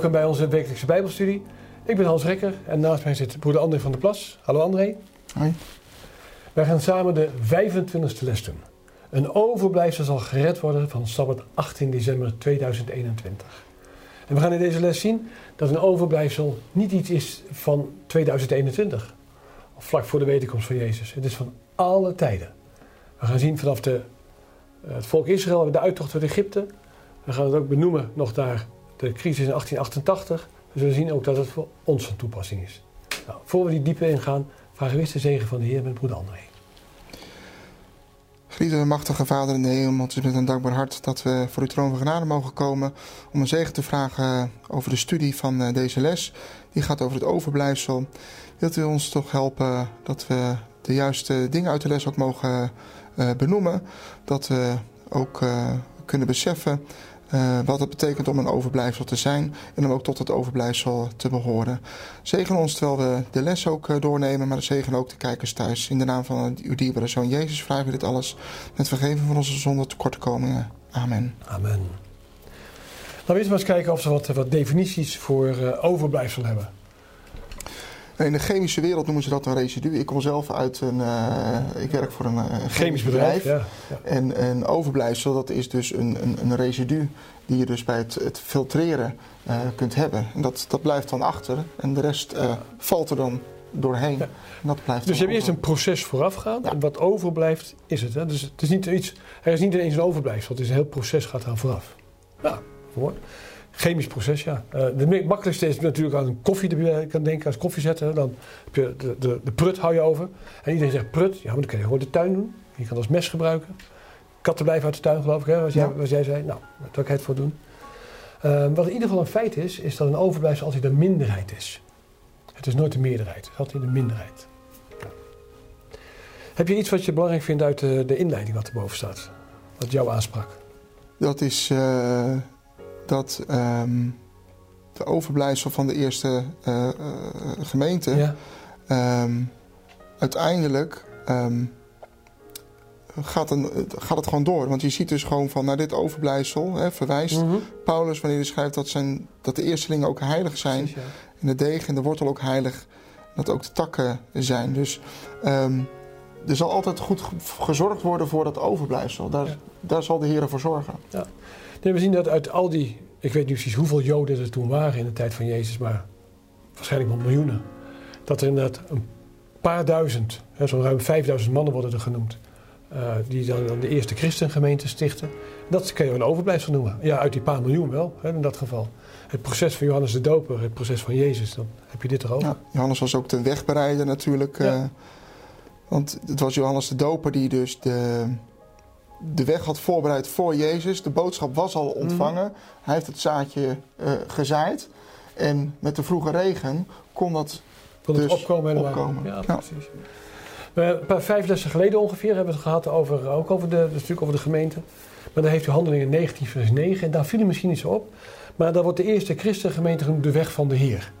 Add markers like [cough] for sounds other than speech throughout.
Welkom bij onze wekelijkse Bijbelstudie. Ik ben Hans Rekker en naast mij zit broeder André van der Plas. Hallo André. Hoi. Wij gaan samen de 25e les doen. Een overblijfsel zal gered worden van Sabbat 18 december 2021. En we gaan in deze les zien dat een overblijfsel niet iets is van 2021. Of vlak voor de wederkomst van Jezus. Het is van alle tijden. We gaan zien vanaf de, het volk Israël, de uittocht uit Egypte. We gaan het ook benoemen nog naar de crisis in 1888. We zullen zien ook dat het voor ons van toepassing is. Nou, voor we die diepe ingaan, vragen we eerst de zegen van de Heer met broeder André. Geliefde machtige Vader in de hemel, het is met een dankbaar hart dat we voor uw troon van genade mogen komen om een zegen te vragen over de studie van eh, deze les. Die gaat over het overblijfsel. Wilt u ons toch helpen dat we de juiste dingen uit de les ook mogen uh, benoemen? Dat we ook uh, kunnen beseffen uh, wat het betekent om een overblijfsel te zijn en om ook tot het overblijfsel te behoren. Zegen ons terwijl we de les ook uh, doornemen, maar zegen ook de kijkers thuis. In de naam van uw dierbare Zoon Jezus vragen we dit alles met vergeving van onze zonde tekortkomingen. Amen. Amen. Laten we eerst maar eens kijken of ze wat, wat definities voor uh, overblijfsel hebben. In de chemische wereld noemen ze dat een residu. Ik kom zelf uit een. Uh, ik werk voor een uh, chemisch, chemisch bedrijf. bedrijf. Ja, ja. En een overblijfsel, dat is dus een, een, een residu die je dus bij het, het filtreren uh, kunt hebben. En dat, dat blijft dan achter en de rest valt er dan doorheen. Ja. En dat blijft dus je hebt eerst een proces voorafgaand en wat overblijft is het. Hè? Dus het is niet iets, er is niet ineens een overblijfsel, het is een heel proces gaat aan vooraf. Nou, voor. Chemisch proces, ja. Uh, de makkelijkste is natuurlijk aan een koffie. Je kan denken als koffie zetten. Dan heb je de, de, de prut hou je over. En iedereen zegt prut. Ja, maar dan kun je gewoon de tuin doen. Je kan als mes gebruiken. Katten blijven uit de tuin, geloof ik, hè, als, jij, als jij zei. Nou, daar wil ik het voor doen. Uh, wat in ieder geval een feit is, is dat een overblijfsel altijd een minderheid is. Het is nooit de meerderheid. Het is altijd een minderheid. Ja. Heb je iets wat je belangrijk vindt uit de, de inleiding wat erboven staat? Wat jou aansprak? Dat is... Uh dat um, de overblijfsel van de eerste uh, uh, gemeente ja. um, uiteindelijk um, gaat, een, gaat het gewoon door. Want je ziet dus gewoon van naar dit overblijfsel hè, verwijst mm -hmm. Paulus wanneer hij schrijft dat, zijn, dat de eerstelingen ook heilig zijn. Precies, ja. En de degen en de wortel ook heilig. Dat ook de takken zijn. Dus er zal altijd goed gezorgd worden voor dat overblijfsel. Daar, ja. daar zal de Heer voor zorgen. Ja. Nee, we zien dat uit al die, ik weet niet precies hoeveel Joden er toen waren in de tijd van Jezus, maar waarschijnlijk wel miljoenen. Dat er inderdaad een paar duizend, zo'n ruim 5000 mannen worden er genoemd, uh, die dan, dan de eerste christengemeente stichten. Dat kun je een overblijfsel noemen. Ja, uit die paar miljoen wel, hè, in dat geval. Het proces van Johannes de Doper, het proces van Jezus, dan heb je dit erover. Ja, Johannes was ook de wegbereider natuurlijk. Ja. Uh, want het was Johannes de Doper die dus de, de weg had voorbereid voor Jezus. De boodschap was al ontvangen. Mm. Hij heeft het zaadje uh, gezaaid. En met de vroege regen kon dat kon dus het opkomen. opkomen. Ja, ja, precies. We, een paar vijf lessen geleden ongeveer hebben we het gehad over, ook over de, natuurlijk over de gemeente. Maar dan heeft u handelingen 19 vers 9. En daar viel misschien niet zo op. Maar daar wordt de eerste christengemeente genoemd de weg van de Heer.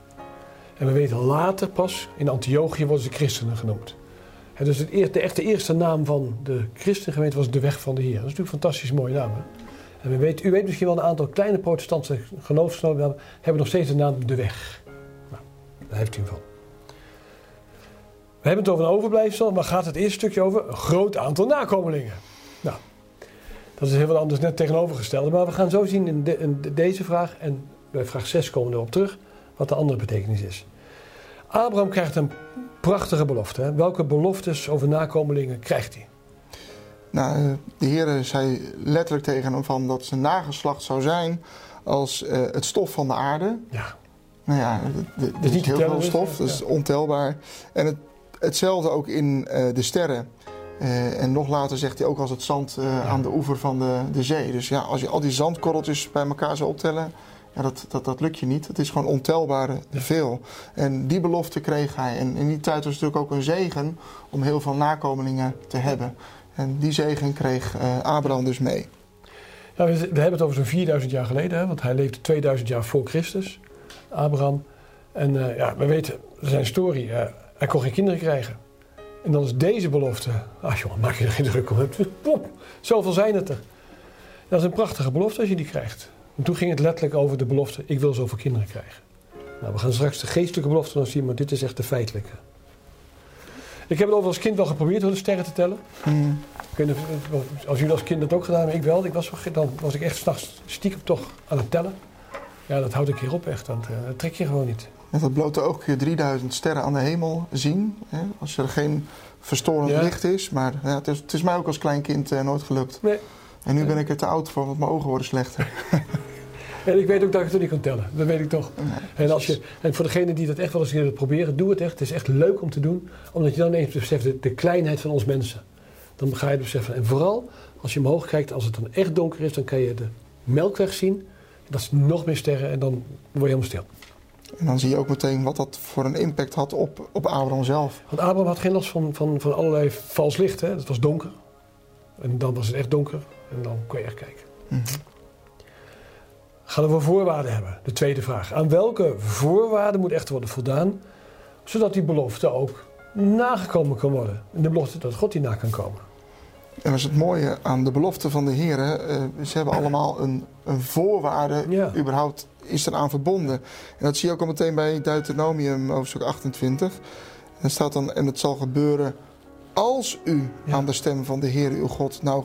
En we weten later pas, in Antiochië worden ze christenen genoemd. Dus het eerste, de echte eerste naam van de christengemeente was de weg van de Heer. Dat is natuurlijk een fantastisch mooie naam. Hè? En we weten, u weet misschien wel een aantal kleine protestantse geloofsgenoten hebben nog steeds de naam de weg. Nou, daar heeft u van. We hebben het over een overblijfsel, maar gaat het eerste stukje over een groot aantal nakomelingen. Nou, dat is heel wat anders net tegenovergestelde. Maar we gaan zo zien in, in deze vraag, en bij vraag 6 komen we erop terug, wat de andere betekenis is. Abraham krijgt een prachtige belofte. Hè? Welke beloftes over nakomelingen krijgt hij? Nou, de Heer zei letterlijk tegen hem van dat zijn nageslacht zou zijn als uh, het stof van de aarde. Ja. Nou ja, dat is niet heel veel stof, dat is ja. ontelbaar. En het, hetzelfde ook in uh, de sterren. Uh, en nog later zegt hij ook als het zand ja. aan de oever van de, de zee. Dus ja, als je al die zandkorreltjes bij elkaar zou optellen, ja, dat, dat, dat lukt je niet. Het is gewoon ontelbare veel. En die belofte kreeg hij. En in die tijd was het natuurlijk ook een zegen om heel veel nakomelingen te hebben. En die zegen kreeg uh, Abraham dus mee. Ja, we, hebben het over zo'n 4000 jaar geleden, hè, want hij leefde 2000 jaar voor Christus, Abraham. En uh, ja, we weten zijn story. Uh, hij kon geen kinderen krijgen. En dan is deze belofte. Ah jongen, maak je er geen druk om. [laughs] Zoveel zijn het er. Dat is een prachtige belofte als je die krijgt. En toen ging het letterlijk over de belofte: ik wil zoveel kinderen krijgen. Nou, we gaan straks de geestelijke belofte nog zien, maar dit is echt de feitelijke. Ik heb het over als kind wel geprobeerd om de sterren te tellen. Mm. Ik weet niet of- als jullie als kind dat ook gedaan hebben, ik wel. Ik was, dan was ik echt s'nachts stiekem toch aan het tellen. Ja, dat houdt een keer op echt, want eh, dat trek je gewoon niet. Met het blote oog kun je 3000 sterren aan de hemel zien. Hè, als er geen verstorend Ja. licht is. Maar ja, het, is, het is mij ook als klein kind eh, nooit gelukt. Nee. En nu ben ik er te oud voor, want mijn ogen worden slechter. [laughs] En ik weet ook dat ik het er niet kan tellen. Dat weet ik toch. En, als je, en voor degenen die dat echt wel eens willen proberen, doe het echt. Het is echt leuk om te doen, omdat je dan eens beseft de, de kleinheid van ons mensen. Dan ga je het beseffen. En vooral als je omhoog kijkt, als het dan echt donker is, dan kan je de melkweg zien. Dat is nog meer sterren en dan word je helemaal stil. En dan zie je ook meteen wat dat voor een impact had op, op Abraham zelf. Want Abraham had geen last van, van, van allerlei vals licht. Hè? Het was donker. En dan was het echt donker. En dan kon je echt kijken. Mhm. Gaan we voorwaarden hebben? De tweede vraag. Aan welke voorwaarden moet echt worden voldaan, zodat die belofte ook nagekomen kan worden? En de belofte dat God die na kan komen. En dat is het mooie aan de belofte van de Heer. Eh, ze hebben allemaal een, een voorwaarde, Ja. überhaupt is eraan verbonden. En dat zie je ook al meteen bij Deuteronomium hoofdstuk 28. En staat dan, en het zal gebeuren als u Ja. aan de stem van de Heer uw God nauw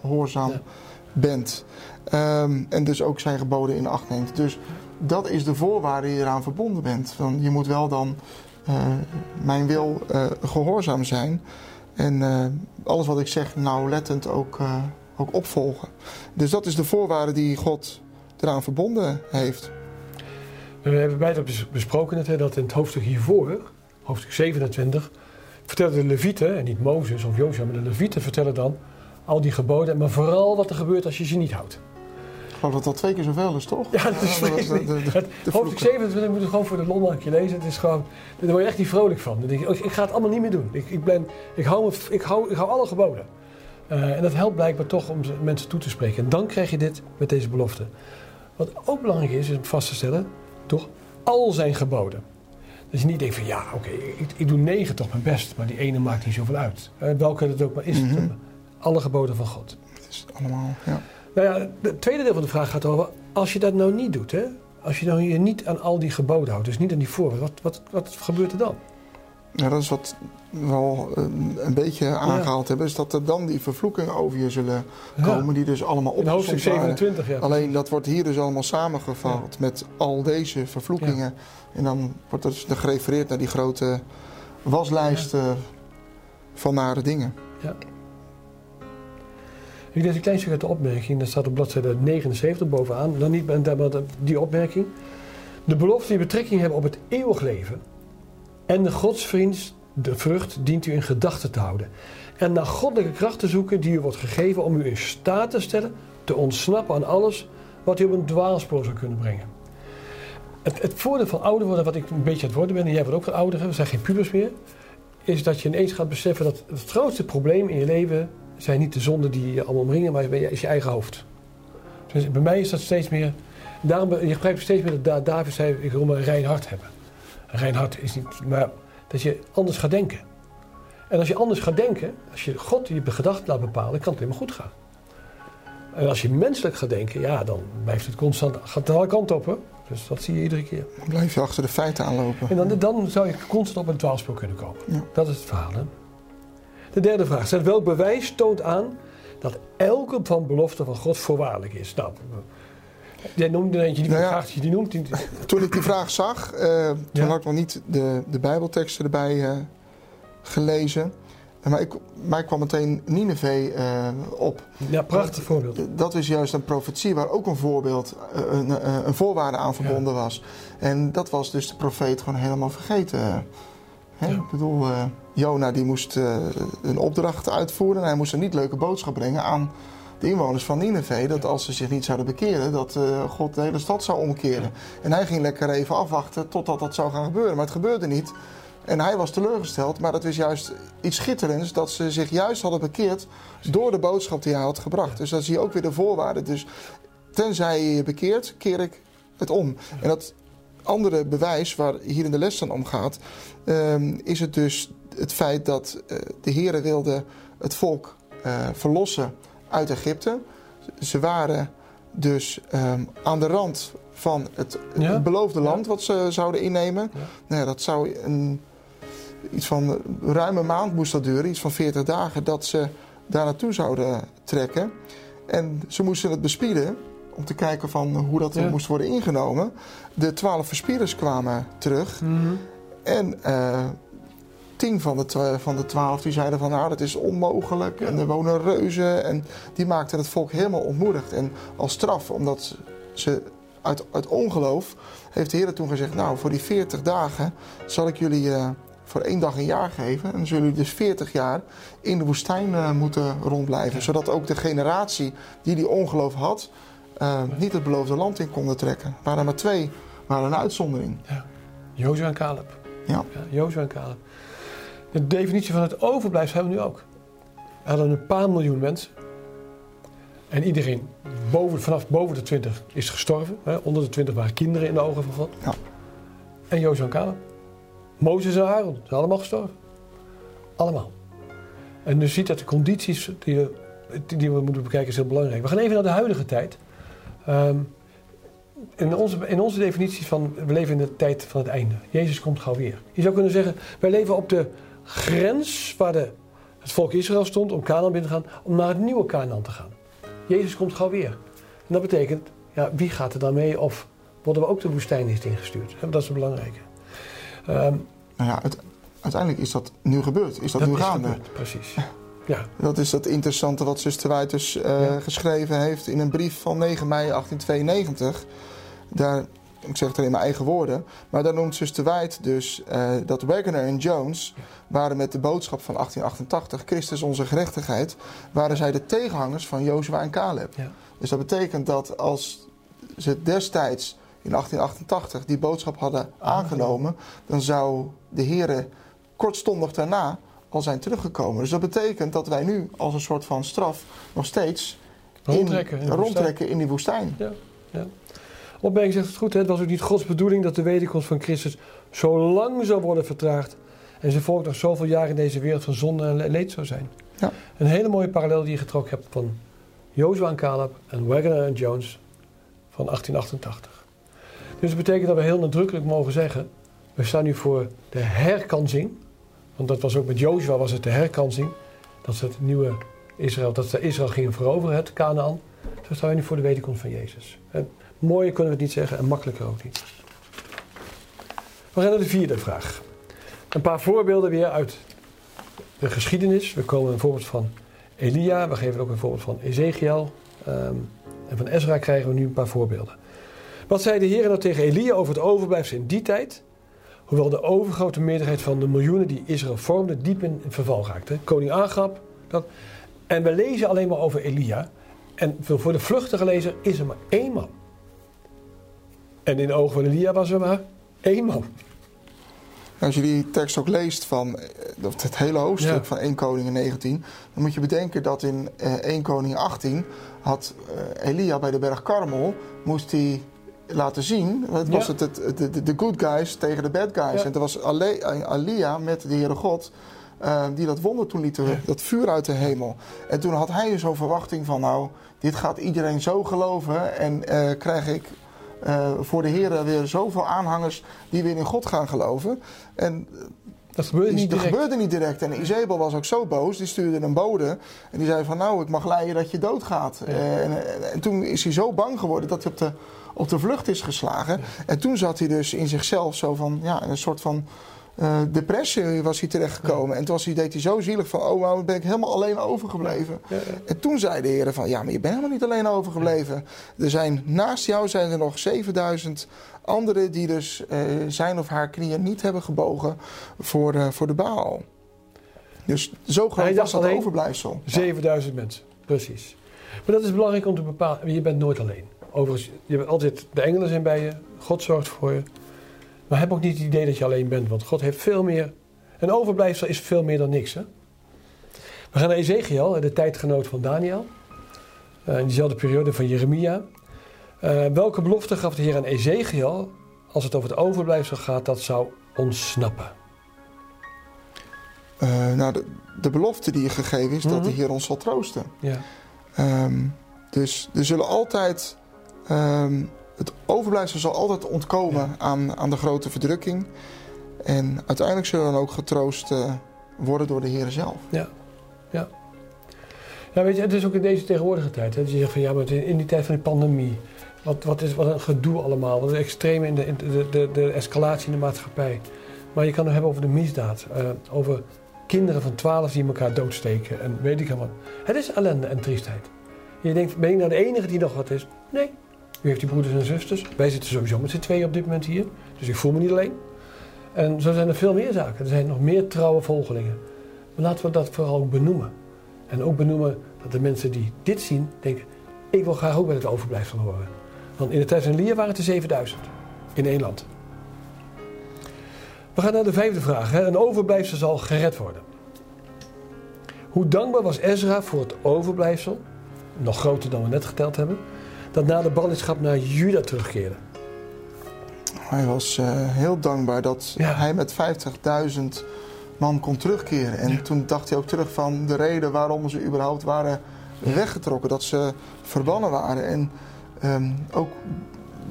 gehoorzaam Ja. bent. Ehm, en dus ook zijn geboden in acht neemt. Dus dat is de voorwaarde die je eraan verbonden bent. Van, je moet wel dan eh, mijn wil eh, gehoorzaam zijn. En eh, alles wat ik zeg nauwlettend ook, ook opvolgen. Dus dat is de voorwaarde die God eraan verbonden heeft. We hebben beide bes- besproken het, hè, dat in het hoofdstuk hiervoor, hoofdstuk 27, vertellen de Levieten, en niet Mozes of Jozua, maar de Levieten vertellen dan al die geboden, maar vooral wat er gebeurt als je ze niet houdt. Ik geloof dat dat twee keer zoveel is, toch? Ja, dat is vreselijk. hoofdstuk vloeken. 27 moet je gewoon voor de keer lezen. Het is gewoon, daar word je echt niet vrolijk van. Dan denk je, oh, ik ga het allemaal niet meer doen. Ik, ik, ben, ik, hou, ik, hou, ik hou alle geboden. Eh, en dat helpt blijkbaar toch om mensen toe te spreken. En dan krijg je dit met deze belofte. Wat ook belangrijk is, is om vast te stellen, toch, al zijn geboden. Dat je niet denkt van, ja, oké, ik, ik doe negen toch mijn best, maar die ene maakt niet zoveel uit. Eh, welke het ook maar is. Mhm. Alle geboden van God. Het is allemaal, ja. Nou ja, het tweede deel van de vraag gaat over, als je dat nou niet doet, hè? als je nou je niet aan al die geboden houdt, dus niet aan die voorwaarden, wat, wat, wat gebeurt er dan? Ja, dat is wat we al eh, een beetje aangehaald hebben. Is dat er dan die vervloekingen over je zullen komen. Die dus allemaal In hoofdstuk opgezond waren. 27, ja. Alleen dat wordt hier dus allemaal samengevat met al deze vervloekingen. En dan wordt er dus gerefereerd naar die grote waslijst van nare dingen. Ik lees een klein stuk uit de opmerking, dat staat op bladzijde 79 bovenaan. Dan niet die opmerking. De belofte die betrekking hebben op het eeuwig leven en de godsvriend, de vrucht, dient u in gedachten te houden. En naar goddelijke kracht te zoeken die u wordt gegeven om u in staat te stellen te ontsnappen aan alles wat u op een dwaalspoor zou kunnen brengen. Het, het voordeel van ouder worden, wat ik een beetje aan het worden ben, en jij wordt ook ouder, we zijn geen pubers meer, is dat je ineens gaat beseffen dat het grootste probleem in je leven zijn niet de zonden die je allemaal omringen, maar is je eigen hoofd. Dus bij mij is dat steeds meer. Daarom, je begrijpt steeds meer dat Da- David zei: Ik wil maar een rein hart hebben. Een rein hart is niet. Maar dat je anders gaat denken. En als je anders gaat denken, als je God je gedachten laat bepalen, kan het alleen maar goed gaan. En als je menselijk gaat denken, ja, dan blijft het constant. gaat de alle kanten op, hè? Dus dat zie je iedere keer. Dan blijf je achter de feiten aanlopen. En dan, dan zou je constant op een dwaalspoor kunnen komen. Ja. Dat is het verhaal. Hè? De derde vraag. Zet welk bewijs toont aan dat elke van belofte van God voorwaardelijk is? Nou, jij noemde eentje die Nou ja. vraagt, die noemt. Die, [laughs] Toen ik die vraag zag, eh, toen Ja. had ik nog niet de, de Bijbelteksten erbij eh, gelezen. Maar ik, mij kwam meteen Nineveh eh, op. ja, prachtig voorbeeld. Dat is juist een profetie waar ook een voorbeeld, eh, een, een, een voorwaarde aan verbonden was. En dat was dus de profeet gewoon helemaal vergeten. Hè? Ja. Ik bedoel, eh, Jona die moest eh, een opdracht uitvoeren. En hij moest een niet leuke boodschap brengen aan de inwoners van Nineveh. Dat als ze zich niet zouden bekeren, dat eh, God de hele stad zou omkeren. En hij ging lekker even afwachten totdat dat zou gaan gebeuren. Maar het gebeurde niet. En hij was teleurgesteld, maar dat was juist iets schitterends dat ze zich juist hadden bekeerd door de boodschap die hij had gebracht. Dus dan zie je ook weer de voorwaarden. Dus tenzij je je bekeert, keer ik het om. En dat andere bewijs waar hier in de les dan om gaat, ehm, is het dus het feit dat eh, de Heeren wilde het volk eh, verlossen uit Egypte. Ze waren dus ehm, aan de rand van het, Ja. het beloofde Ja. land wat ze zouden innemen. Ja. Nou dat zou een, iets van ruim een maand moest dat duren, iets van 40 dagen, dat ze daar naartoe zouden trekken. En ze moesten het bespieden om te kijken van hoe dat Ja. moest worden ingenomen. De twaalf verspieders kwamen terug. En eh, tien van de, van de twaalf die zeiden van nou dat is onmogelijk en er wonen reuzen. En die maakten het volk helemaal ontmoedigd. En als straf, omdat ze uit, uit ongeloof, heeft de Heer toen gezegd nou voor die 40 dagen zal ik jullie eh, voor één dag een jaar geven. En dan zullen jullie dus 40 jaar in de woestijn eh, moeten rondblijven. Zodat ook de generatie die die ongeloof had, eh, niet het beloofde land in konden trekken. Er waren er maar twee, waren een uitzondering. Jozua en Caleb. Ja. Ja, Jozua en Caleb. De definitie van het overblijfsel hebben we nu ook. We hadden een paar miljoen mensen. En iedereen boven, vanaf boven de 20 is gestorven. Hè. Onder de 20 waren kinderen in de ogen van God. Ja. En Jozua en Caleb. Mozes en Aaron zijn allemaal gestorven. Allemaal. En je ziet dat de condities die we, die we moeten bekijken is heel belangrijk. We gaan even naar de huidige tijd. Ehm, in, onze, in onze definitie van we leven in de tijd van het einde. Jezus komt gauw weer. Je zou kunnen zeggen, wij leven op de grens waar de, het volk Israël stond om Canaan binnen te gaan, om naar het nieuwe Canaan te gaan. Jezus komt gauw weer. En dat betekent, ja, wie gaat er dan mee of worden we ook de woestijn ingestuurd? Dat is het belangrijke. Ehm, Nou ja, het, uiteindelijk is dat nu gebeurd. Is dat, nu is gaande? gebeurd, precies. [laughs] Ja, Dat is dat interessante wat zuster Wuiters eh, Ja. geschreven heeft in een brief van 9 mei 1892. Daar, ik zeg het er in mijn eigen woorden, maar daar noemt zuster Wijd dus eh, dat Wagner en Jones waren met de boodschap van 1888, Christus onze gerechtigheid, waren zij de tegenhangers van Jozua en Caleb. Ja. Dus dat betekent dat als ze destijds in 1888 die boodschap hadden aangenomen, dan zou de Heer kortstondig daarna al zijn teruggekomen. Dus dat betekent dat wij nu als een soort van straf nog steeds rondtrekken. in rondtrekken in die woestijn. Opmerking zegt het goed, hè? het was ook niet Gods bedoeling dat de wederkomst van Christus zo lang zou worden vertraagd en zijn volk nog zoveel jaar in deze wereld van zonde en le- leed zou zijn. Ja. Een hele mooie parallel die je getrokken hebt van Jozua en Caleb en Wagner en Jones van 1888. Dus dat betekent dat we heel nadrukkelijk mogen zeggen, we staan nu voor de herkansing, want dat was ook met Jozua was het de herkansing, dat ze het nieuwe Israël, dat ze Israël gingen veroveren, het Canaan. Zo staan we nu voor de wederkomst van Jezus. Mooier kunnen we het niet zeggen en makkelijker ook niet. We gaan naar de vierde vraag. Een paar voorbeelden weer uit de geschiedenis. We komen een voorbeeld van Elia, we geven ook een voorbeeld van Ezekiel. ehm, en van Ezra krijgen we nu een paar voorbeelden. Wat zei de Heer nou tegen Elia over het overblijfsel in die tijd? Hoewel de overgrote meerderheid van de miljoenen die Israël vormden diep in verval raakte. Koning Agab. Dat. En we lezen alleen maar over Elia. En voor de vluchtige lezer is er maar één man. En in de ogen van Elia was er maar één man. Als je die tekst ook leest van eh, het hele hoofdstuk Ja. van 1 Koning 19, dan moet je bedenken dat in eh, 1 Koning 18 had eh, Elia bij de berg Karmel, moest hij laten zien, het was Ja. het, het, de, de, de good guys tegen de bad guys. Ja. En het was Elia met de Heere God eh, die dat wonder toen liet, dat vuur uit de hemel. En toen had hij zo'n verwachting van nou, dit gaat iedereen zo geloven en eh, krijg ik eh, voor de Heer weer zoveel aanhangers die weer in God gaan geloven. En Dat gebeurde niet dat direct. gebeurde niet direct. En Isabel was ook zo boos, die stuurde een bode. En die zei van nou, ik mag leiden dat je doodgaat. Ja. En, en, en toen is hij zo bang geworden dat hij op de, op de vlucht is geslagen. En toen zat hij dus in zichzelf zo van, ja, in een soort van eh, depressie was hij terechtgekomen. En toen was hij, deed hij zo zielig van, oh nou ben ik helemaal alleen overgebleven. Ja, ja. En toen zei de Heer van, ja, maar je bent helemaal niet alleen overgebleven. Er zijn, naast jou zijn er nog 7000 anderen die dus eh, zijn of haar knieën niet hebben gebogen voor, eh, voor de Baal. Dus zo groot was dat overblijfsel. 7000 mensen, precies. Maar dat is belangrijk om te bepalen. Je bent nooit alleen. Overigens, je bent altijd, de engelen zijn bij je. God zorgt voor je. Maar heb ook niet het idee dat je alleen bent. Want God heeft veel meer. Een overblijfsel is veel meer dan niks. Hè? We gaan naar Ezekiel, de tijdgenoot van Daniel. Eh, in diezelfde periode van Jeremia. Eh, welke belofte gaf de Heer aan Ezekiel als het over het overblijfsel gaat dat zou ontsnappen? Eh, nou, de, de belofte die je gegeven is dat Mhm. de Heer ons zal troosten. Ja, Ehm, dus er zullen altijd Ehm, het overblijfsel zal altijd ontkomen aan, aan de grote verdrukking. En uiteindelijk zullen we dan ook getroost uh, worden door de Heer zelf. Ja, ja. Ja, weet je, het is ook in deze tegenwoordige tijd. Hè, dat je zegt van ja, maar in die tijd van die pandemie. Wat, wat, is, wat een gedoe allemaal. Wat een extreme in de, in de, de, de, escalatie in de maatschappij. Maar je kan het hebben over de misdaad. Uh, over kinderen van 12 die elkaar doodsteken. En weet ik wat. Het is ellende en triestheid. Je denkt, ben ik nou de enige die nog wat is? Nee. U heeft die broeders en zusters. Wij zitten sowieso met z'n tweeën op dit moment hier. Dus ik voel me niet alleen. En zo zijn er veel meer zaken. Er zijn nog meer trouwe volgelingen. Maar laten we dat vooral ook benoemen. En ook benoemen dat de mensen die dit zien denken: ik wil graag ook bij het overblijfsel horen. Want in de tijd van Elia waren het er 7000 in één land. We gaan naar de vijfde vraag. Hè. Een overblijfsel zal gered worden. Hoe dankbaar was Ezra voor het overblijfsel, nog groter dan we net geteld hebben, dat na de ballingschap naar Juda terugkeerde? Hij was uh, heel dankbaar dat ja. hij met 50.000 man kon terugkeren. En ja. toen dacht hij ook terug van de reden waarom ze überhaupt waren weggetrokken. Dat ze verbannen waren. En um, ook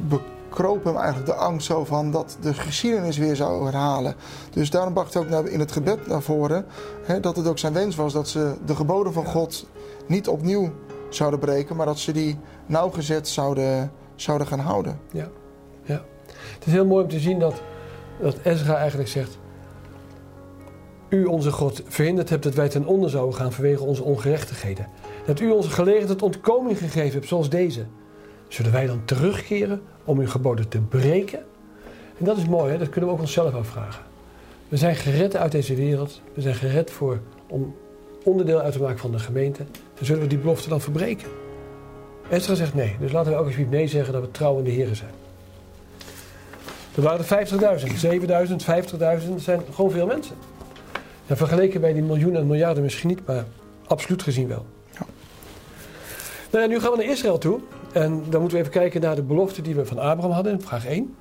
bekroop hem eigenlijk de angst zo van dat de geschiedenis weer zou herhalen. Dus daarom bracht hij ook in het gebed naar voren hè, dat het ook zijn wens was dat ze de geboden van God niet opnieuw zouden breken, maar dat ze die nauwgezet zouden, zouden gaan houden. Ja, ja. Het is heel mooi om te zien dat, dat Ezra eigenlijk zegt: U, onze God, verhinderd hebt dat wij ten onder zouden gaan vanwege onze ongerechtigheden. Dat u ons gelegenheid tot ontkoming gegeven hebt, zoals deze. Zullen wij dan terugkeren om uw geboden te breken? En dat is mooi, hè? dat kunnen we ook onszelf afvragen. We zijn gered uit deze wereld. We zijn gered voor, om onderdeel uit te maken van de gemeente. En zullen we die belofte dan verbreken? Esther zegt nee. Dus laten we ook eens nee zeggen dat we trouw in de Heer zijn. Er waren er 50.000, 7.000, 50.000. zijn gewoon veel mensen. En vergeleken bij die miljoenen en miljarden misschien niet, maar absoluut gezien wel. Ja. Nou ja, nu gaan we naar Israël toe. En dan moeten we even kijken naar de belofte die we van Abraham hadden in vraag 1.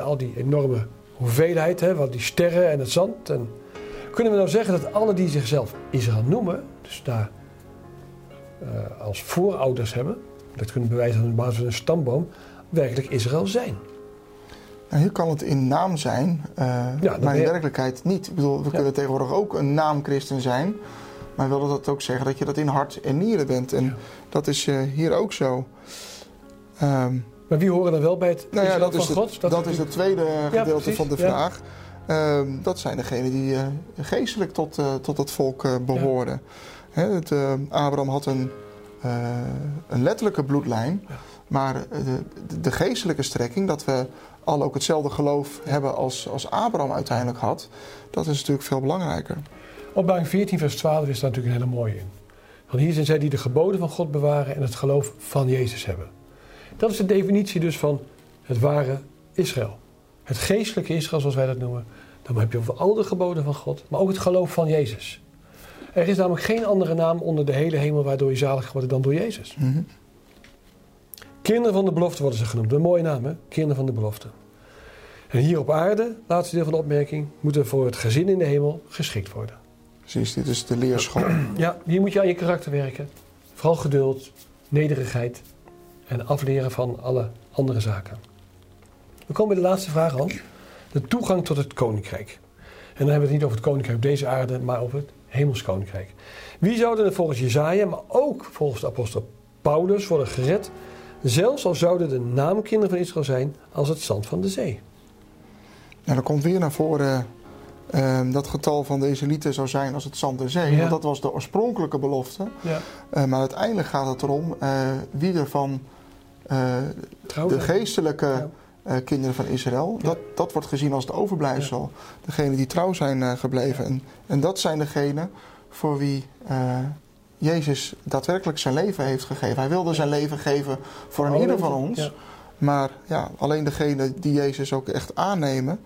Al die enorme hoeveelheid, hè, wat die sterren en het zand. En kunnen we nou zeggen dat alle die zichzelf Israël noemen, dus daar uh, als voorouders hebben, dat kunnen bewijzen aan de basis van een stamboom, werkelijk Israël zijn? Nou, hier kan het in naam zijn, uh, ja, maar in werkelijkheid niet. Ik bedoel, we ja. kunnen tegenwoordig ook een naamchristen zijn. Maar wil dat ook zeggen dat je dat in hart en nieren bent. En ja. dat is uh, hier ook zo. Um, maar wie horen dan wel bij het nou ja, dat is God? Dat, dat is het tweede gedeelte precies, van de vraag. Um, dat zijn degenen die uh, geestelijk tot, tot het volk behoren. Het, Abraham had een, een letterlijke bloedlijn. Maar de, de, geestelijke strekking, dat we al ook hetzelfde geloof hebben als, als Abraham uiteindelijk had, dat is natuurlijk veel belangrijker. Openbaring 14, vers 12 is daar natuurlijk een hele mooie in. Want hier zijn zij die de geboden van God bewaren en het geloof van Jezus hebben. Dat is de definitie dus van het ware Israël. Het geestelijke Israël, zoals wij dat noemen. Dan heb je over al de geboden van God, maar ook het geloof van Jezus. Er is namelijk geen andere naam onder de hele hemel waardoor je zalig wordt dan door Jezus. Mm -hmm. Kinderen van de belofte worden ze genoemd. Een mooie naam, hè? Kinderen van de belofte. En hier op aarde, laatste deel van de opmerking, moeten voor het gezin in de hemel geschikt worden. Precies, dit is de leerschool. [clears throat] Ja, hier moet je aan je karakter werken. Vooral geduld, nederigheid en afleren van alle andere zaken. We komen bij de laatste vraag al. De toegang tot het koninkrijk. En dan hebben we het niet over het koninkrijk op deze aarde, maar over het hemelskoninkrijk. Wie zouden er volgens Jezaja, maar ook volgens de apostel Paulus worden gered, zelfs al zouden de naamkinderen van Israël zijn als het zand van de zee? Nou, dan komt weer naar voren uh, dat getal van de Israëlieten zou zijn als het zand der zee. Ja. Want dat was de oorspronkelijke belofte. Ja. Uh, maar uiteindelijk gaat het erom uh, wie er van de geestelijke kinderen van Israël, dat, dat wordt gezien als het overblijfsel. Degene die trouw zijn gebleven. En, en dat zijn degenen voor wie Jezus daadwerkelijk zijn leven heeft gegeven. Hij wilde zijn leven geven voor een ieder van ons. Maar ja, alleen degenen die Jezus ook echt aannemen,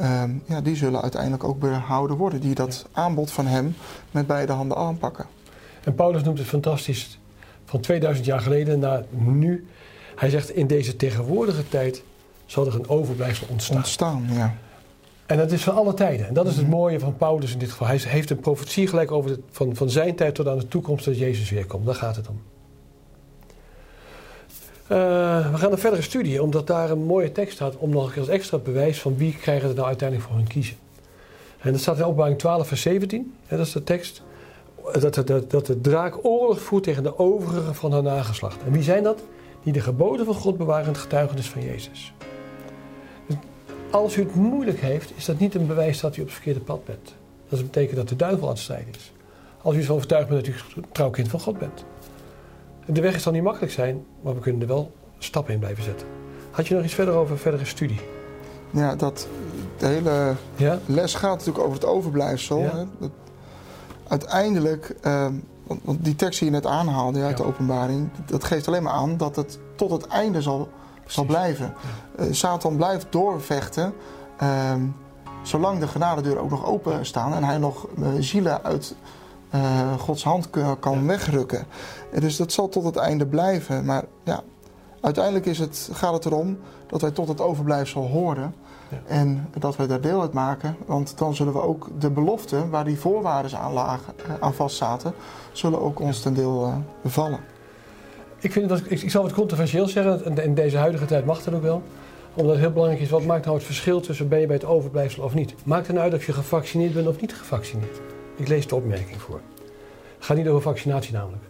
um, ja, die zullen uiteindelijk ook behouden worden. Die dat aanbod van hem met beide handen aanpakken. En Paulus noemt het fantastisch van 2000 jaar geleden naar nu. Hij zegt in deze tegenwoordige tijd zal er een overblijfsel ontstaan. Ontstaan, ja. En dat is van alle tijden. En dat is het mhm. mooie van Paulus in dit geval. Hij heeft een profetie gelijk over de, van, van zijn tijd tot aan de toekomst dat Jezus weer komt. Daar gaat het om. we gaan een verdere studie, omdat daar een mooie tekst staat om nog als extra bewijs van wie krijgen er nou uiteindelijk voor hun kiezen. En dat staat in openbaring 12 vers 17, hè, dat is de tekst, dat, dat, dat de draak oorlog voert tegen de overigen van haar nageslacht. En wie zijn dat? Die de geboden van God bewaren en het getuigenis van Jezus. Als u het moeilijk heeft, is dat niet een bewijs dat u op het verkeerde pad bent. Dat betekent dat de duivel aan het strijden is. Als u ervan overtuigd bent dat u trouw kind van God bent. De weg zal niet makkelijk zijn, maar we kunnen er wel stappen in blijven zetten. Had je nog iets verder over verdere studie? Ja, dat de hele ja? les gaat natuurlijk over het overblijfsel. Ja? Dat, uiteindelijk, ehm, want, die tekst die je net aanhaalde uit de openbaring, dat geeft alleen maar aan dat het tot het einde zal, zal blijven. Uh, Satan blijft doorvechten. Ehm, zolang de genadedeuren ook nog open staan en hij nog uh, zielen uit uh, Gods hand kan wegrukken. Dus dat zal tot het einde blijven. Maar ja, uiteindelijk is het, gaat het erom dat wij tot het overblijfsel horen. Ja. En dat wij daar deel uit maken. Want dan zullen we ook de beloften waar die voorwaarden aan, lagen, eh, aan vast zaten, zullen ook ons ten deel bevallen. Ik, vind dat, ik, ik zal het controversieel zeggen, en in deze huidige tijd mag dat ook wel omdat het heel belangrijk is, wat maakt nou het verschil tussen ben je bij het overblijfsel of niet? Maakt het nou uit of je gevaccineerd bent of niet gevaccineerd? Ik lees de opmerking voor. Het gaat niet over vaccinatie namelijk.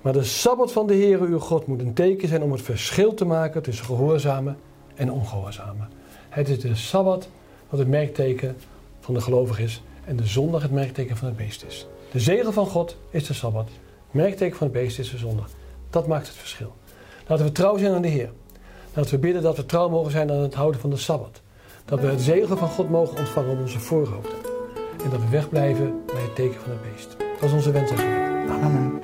Maar de Sabbat van de Heere uw God moet een teken zijn om het verschil te maken tussen gehoorzamen en ongehoorzamen. Het is de Sabbat wat het merkteken van de gelovige is en de zondag het merkteken van het beest is. De zegel van God is de Sabbat. Het merkteken van het beest is de zondag. Dat maakt het verschil. Laten we trouw zijn aan de Heer. Laten we bidden dat we trouw mogen zijn aan het houden van de Sabbat. Dat we het zegel van God mogen ontvangen op onze voorhoofden. En dat we wegblijven bij het teken van het beest. Dat is onze wens en gebed. Amen.